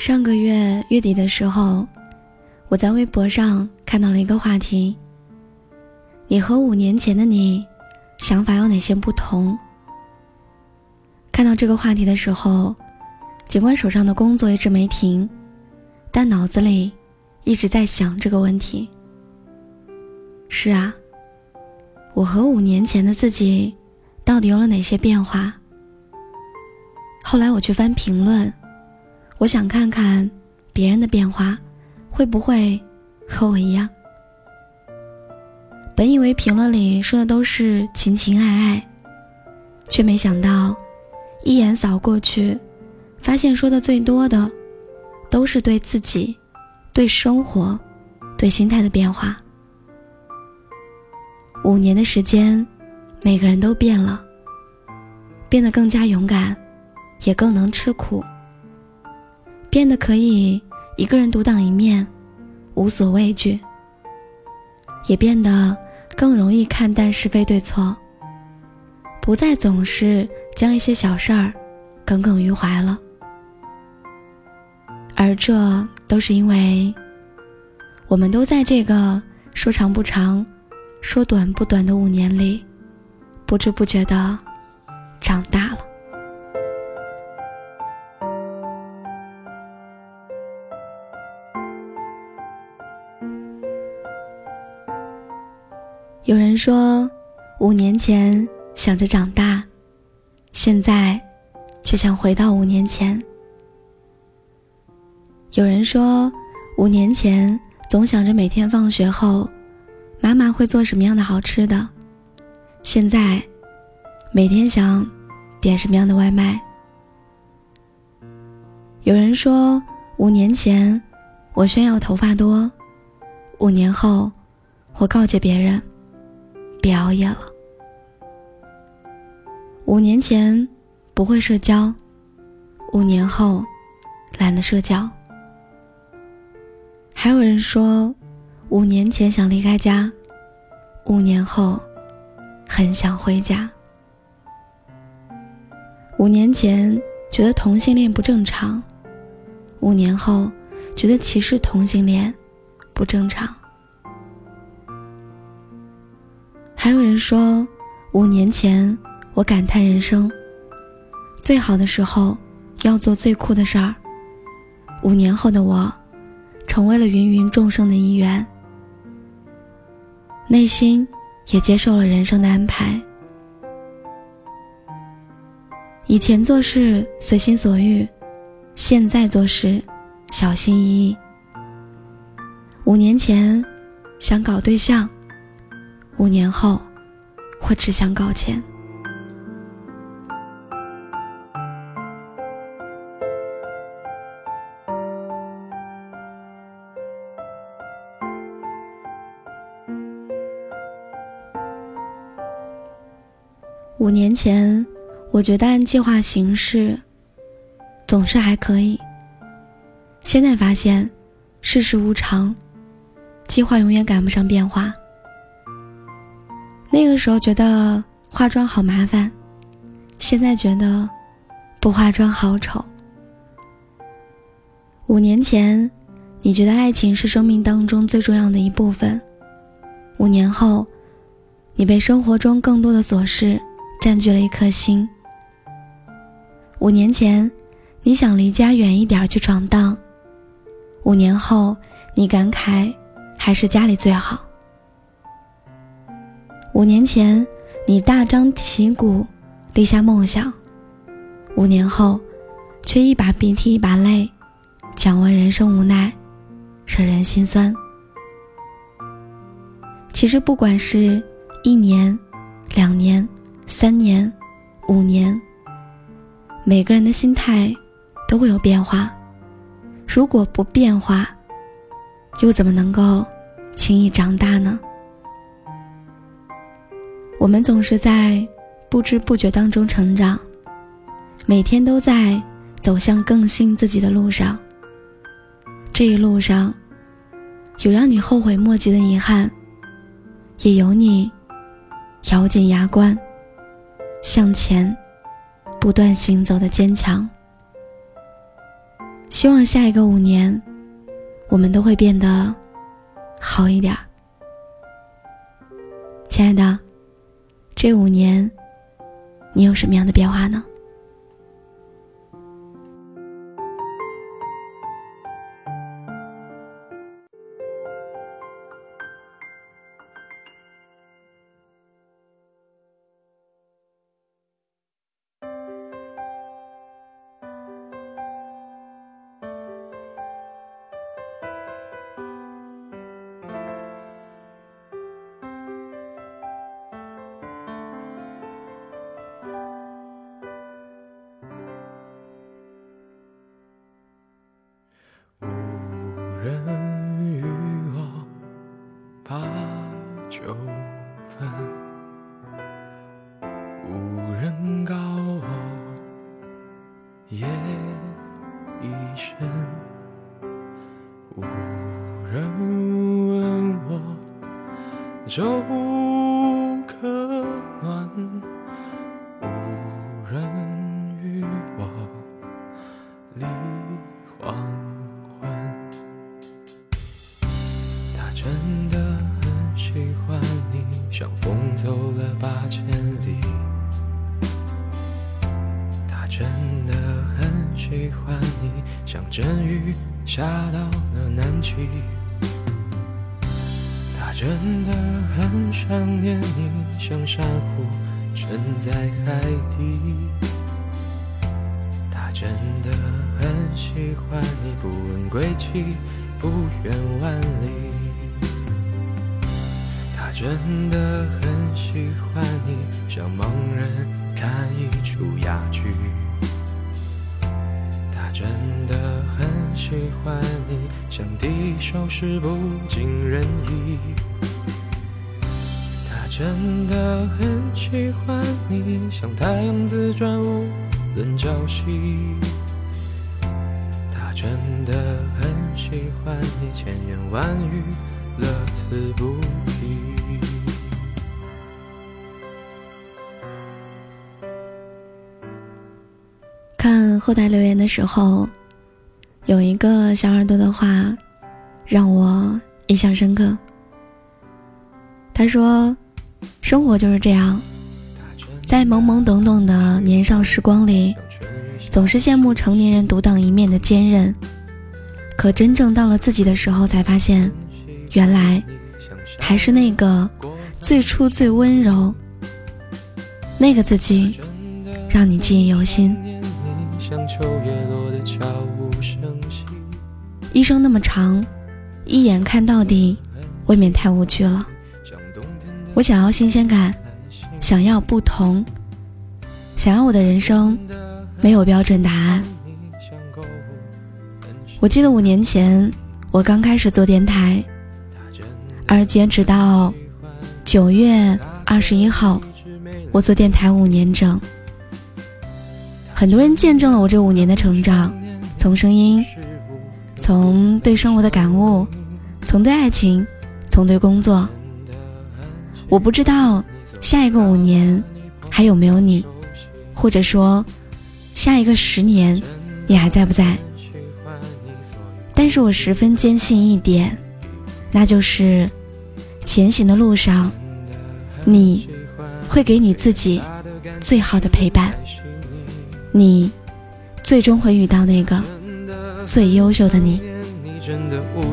上个月月底的时候，我在微博上看到了一个话题：你和五年前的你，想法有哪些不同？看到这个话题的时候，尽管手上的工作一直没停，但脑子里一直在想这个问题。是啊，我和五年前的自己，到底有了哪些变化？后来我去翻评论。我想看看别人的变化，会不会和我一样？本以为评论里说的都是情情爱爱，却没想到一眼扫过去，发现说的最多的都是对自己、对生活、对心态的变化。五年的时间，每个人都变了，变得更加勇敢，也更能吃苦。变得可以一个人独当一面，无所畏惧，也变得更容易看淡是非对错，不再总是将一些小事儿耿耿于怀了。而这都是因为，我们都在这个说长不长、说短不短的五年里，不知不觉的长大了。有人说，五年前想着长大，现在却想回到五年前。有人说，五年前总想着每天放学后，妈妈会做什么样的好吃的，现在每天想点什么样的外卖。有人说，五年前我炫耀头发多，五年后我告诫别人。别熬夜了。五年前不会社交，五年后懒得社交。还有人说，五年前想离开家，五年后很想回家。五年前觉得同性恋不正常，五年后觉得歧视同性恋不正常。还有人说，五年前我感叹人生最好的时候要做最酷的事儿，五年后的我成为了芸芸众生的一员，内心也接受了人生的安排。以前做事随心所欲，现在做事小心翼翼。五年前想搞对象。五年后，我只想搞钱。五年前，我觉得按计划行事总是还可以。现在发现，世事无常，计划永远赶不上变化。时候觉得化妆好麻烦，现在觉得不化妆好丑。五年前，你觉得爱情是生命当中最重要的一部分，五年后，你被生活中更多的琐事占据了一颗心。五年前，你想离家远一点去闯荡，五年后，你感慨还是家里最好。五年前，你大张旗鼓立下梦想；五年后，却一把鼻涕一把泪，讲完人生无奈，惹人心酸。其实，不管是一年、两年、三年、五年，每个人的心态都会有变化。如果不变化，又怎么能够轻易长大呢？我们总是在不知不觉当中成长，每天都在走向更新自己的路上。这一路上，有让你后悔莫及的遗憾，也有你咬紧牙关向前不断行走的坚强。希望下一个五年，我们都会变得好一点儿。亲爱的，这五年，你有什么样的变化呢？粥可暖，无人与我立黄昏。他真的很喜欢你。像风走了八千里，他真的很喜欢你，像阵雨下到了南极。他真的很想念你，像珊瑚沉在海底。他真的很喜欢你，不问归期，不远万里。他真的很喜欢你，像盲人看一出哑剧。他真的很喜欢你，像第一首诗不尽人意。真的很喜欢你，像太阳自转无论朝夕。他真的很喜欢你，千言万语乐此不疲。看后台留言的时候，有一个小耳朵的话让我印象深刻。他说：“生活就是这样，在懵懵懂懂的年少时光里，总是羡慕成年人独当一面的坚韧，可真正到了自己的时候，才发现，原来还是那个最初最温柔那个自己，让你记忆犹新。”一生那么长，一眼看到底，未免太无趣了。我想要新鲜感，想要不同，想要我的人生没有标准答案。我记得五年前我刚开始做电台，而截止到九月二十一号，我做电台五年整。很多人见证了我这五年的成长，从声音，从对生活的感悟，从对爱情，从对工作。我不知道下一个五年还有没有你，或者说下一个十年你还在不在？但是我十分坚信一点，那就是前行的路上，你会给你自己最好的陪伴。你最终会遇到那个最优秀的你。不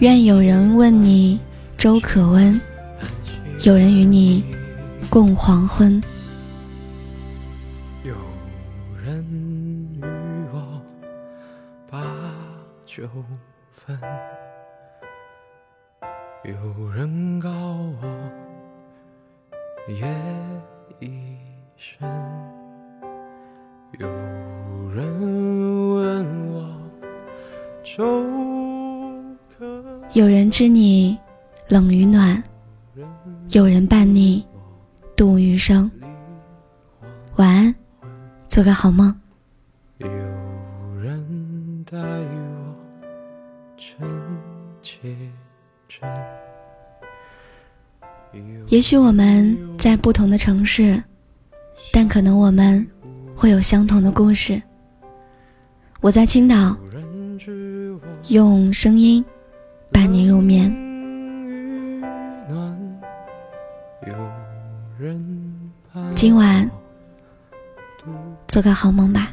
愿有人问你粥可温，有人与你共黄昏。有人与我把酒分，有人告我夜已深，有人问我粥有人知你冷与暖，有人伴你度余生。晚安，做个好梦。有人待我真切真。也许我们在不同的城市，但可能我们会有相同的故事。我在青岛，用声音伴你入眠。今晚做个好梦吧。